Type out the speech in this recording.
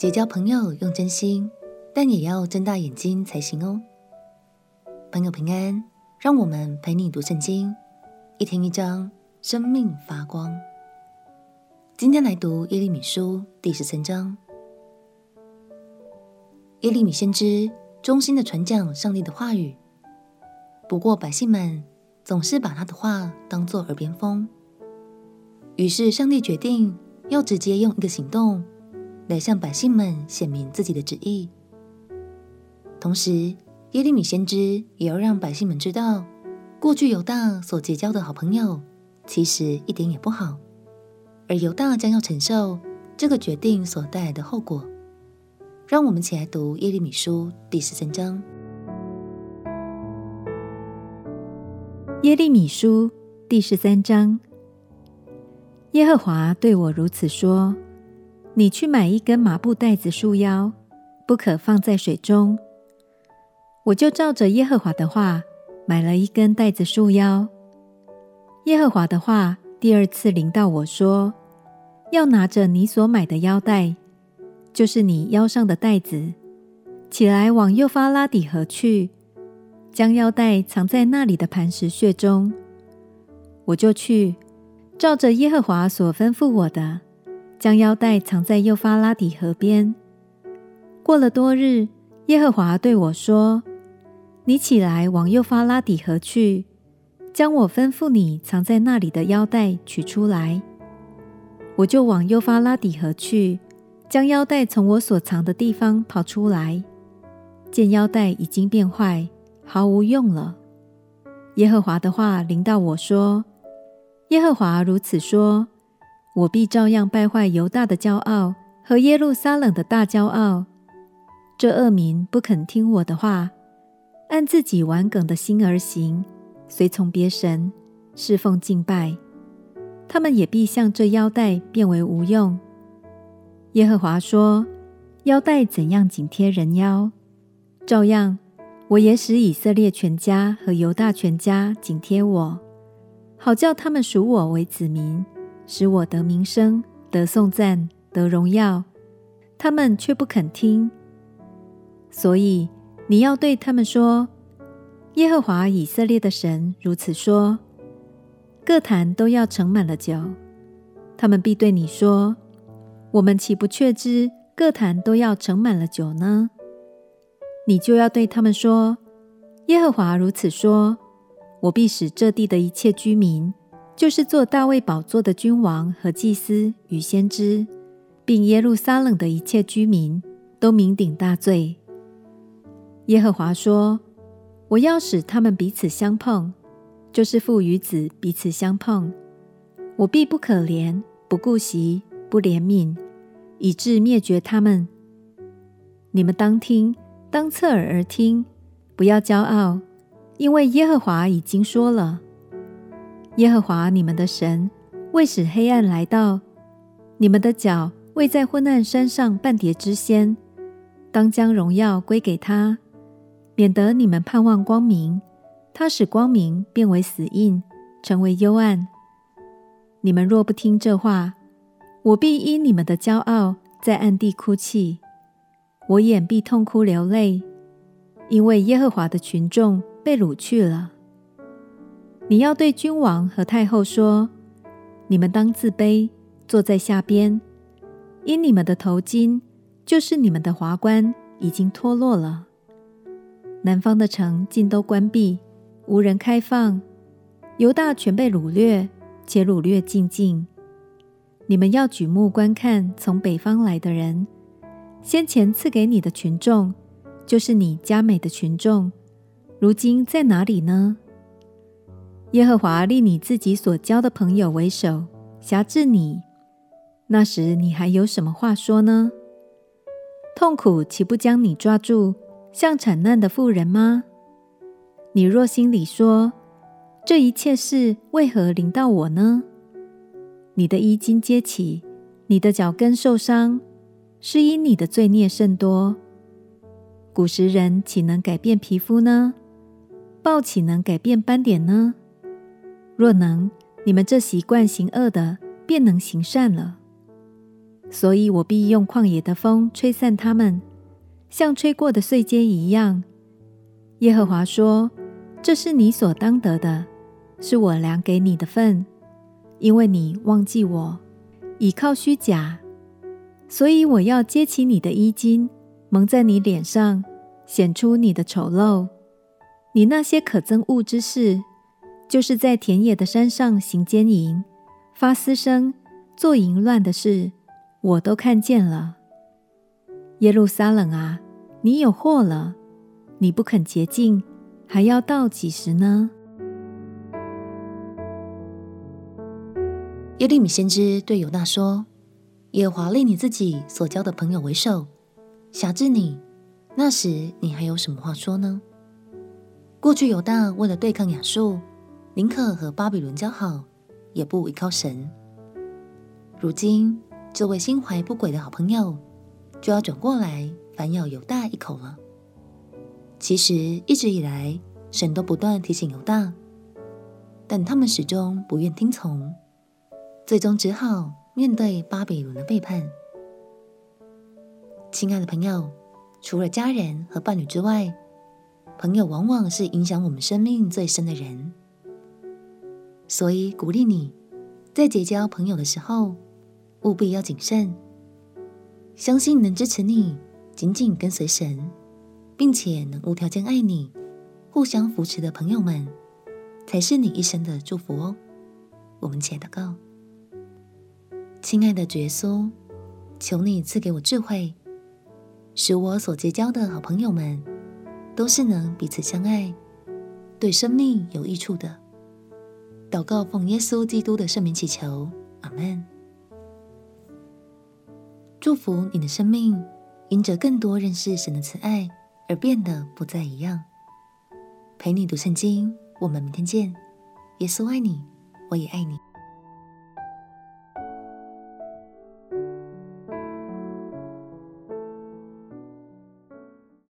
结交朋友用真心，但也要睁大眼睛才行哦。朋友平安，让我们陪你读圣经，一天一章，生命发光。今天来读耶利米书第十三章。耶利米先知忠心的传讲上帝的话语，不过百姓们总是把他的话当作耳边风，于是上帝决定要直接用一个行动。来向百姓们显明自己的旨意，同时耶利米先知也要让百姓们知道，过去犹大所结交的好朋友其实一点也不好，而犹大将要承受这个决定所带来的后果。让我们起来读耶利米书第十三章。耶利米书第十三章，耶和华对我如此说。你去买一根麻布带子束腰，不可放在水中。我就照着耶和华的话买了一根带子束腰。耶和华的话第二次临到我说：要拿着你所买的腰带，就是你腰上的带子，起来往幼发拉底河去，将腰带藏在那里的磐石穴中。我就去，照着耶和华所吩咐我的。将腰带藏在幼发拉底河边。过了多日，耶和华对我说：“你起来往幼发拉底河去，将我吩咐你藏在那里的腰带取出来。”我就往幼发拉底河去，将腰带从我所藏的地方跑出来，见腰带已经变坏，毫无用了。耶和华的话临到我说：“耶和华如此说。”我必照样败坏犹大的骄傲和耶路撒冷的大骄傲。这恶民不肯听我的话，按自己顽梗的心而行，随从别神，侍奉敬拜。他们也必像这腰带变为无用。耶和华说：“腰带怎样紧贴人腰，照样我也使以色列全家和犹大全家紧贴我，好叫他们属我为子民。”使我得名声、得颂赞、得荣耀，他们却不肯听。所以你要对他们说：“耶和华以色列的神如此说：各坛都要盛满了酒。”他们必对你说：“我们岂不确知各坛都要盛满了酒呢？”你就要对他们说：“耶和华如此说：我必使这地的一切居民。”就是坐大卫宝座的君王和祭司与先知，并耶路撒冷的一切居民，都酩酊大醉。耶和华说：“我要使他们彼此相碰，就是父与子彼此相碰。我必不可怜，不顾惜，不怜悯，以致灭绝他们。你们当听，当侧耳而听，不要骄傲，因为耶和华已经说了。”耶和华你们的神为使黑暗来到，你们的脚未在昏暗山上绊跌之先，当将荣耀归给他，免得你们盼望光明，他使光明变为死印，成为幽暗。你们若不听这话，我必因你们的骄傲在暗地哭泣，我眼必痛哭流泪，因为耶和华的群众被掳去了。你要对君王和太后说：“你们当自卑，坐在下边，因你们的头巾，就是你们的华冠，已经脱落了。南方的城尽都关闭，无人开放。犹大全被掳掠，且掳掠净尽。你们要举目观看从北方来的人，先前赐给你的群众，就是你加美的群众，如今在哪里呢？”耶和华立你自己所交的朋友为首，辖制你。那时你还有什么话说呢？痛苦岂不将你抓住，像产难的妇人吗？你若心里说，这一切事为何临到我呢？你的衣襟揭起，你的脚跟受伤，是因你的罪孽甚多。古时人岂能改变皮肤呢？豹岂能改变斑点呢？若能，你们这习惯行恶的，便能行善了。所以我必用旷野的风吹散他们，像吹过的碎秸一样。耶和华说：“这是你所当得的，是我量给你的份，因为你忘记我，倚靠虚假，所以我要揭起你的衣襟，蒙在你脸上，显出你的丑陋。你那些可憎恶之事，就是在田野的山上行奸淫、发私声、做淫乱的事，我都看见了。耶路撒冷啊，你有祸了！你不肯洁净，还要到几时呢？”耶利米先知对犹大说：“耶华立你自己所交的朋友为首，辖制你。那时你还有什么话说呢？过去犹大为了对抗亚述，宁可和巴比伦交好，也不依靠神。如今这位心怀不轨的好朋友，就要转过来反咬犹大一口了。其实一直以来，神都不断提醒犹大，但他们始终不愿听从。”最终只好面对巴比伦的背叛。亲爱的朋友，除了家人和伴侣之外，朋友往往是影响我们生命最深的人。所以鼓励你，在结交朋友的时候，务必要谨慎，相信能支持你紧紧跟随神，并且能无条件爱你、互相扶持的朋友们，才是你一生的祝福哦。我们且祷告。亲爱的主耶稣，求你赐给我智慧，使我所结交的好朋友们都是能彼此相爱、对生命有益处的。祷告奉耶稣基督的圣名祈求，阿门。祝福你的生命，因着更多认识神的慈爱而变得不再一样。陪你读圣经，我们明天见。耶稣爱你，我也爱你。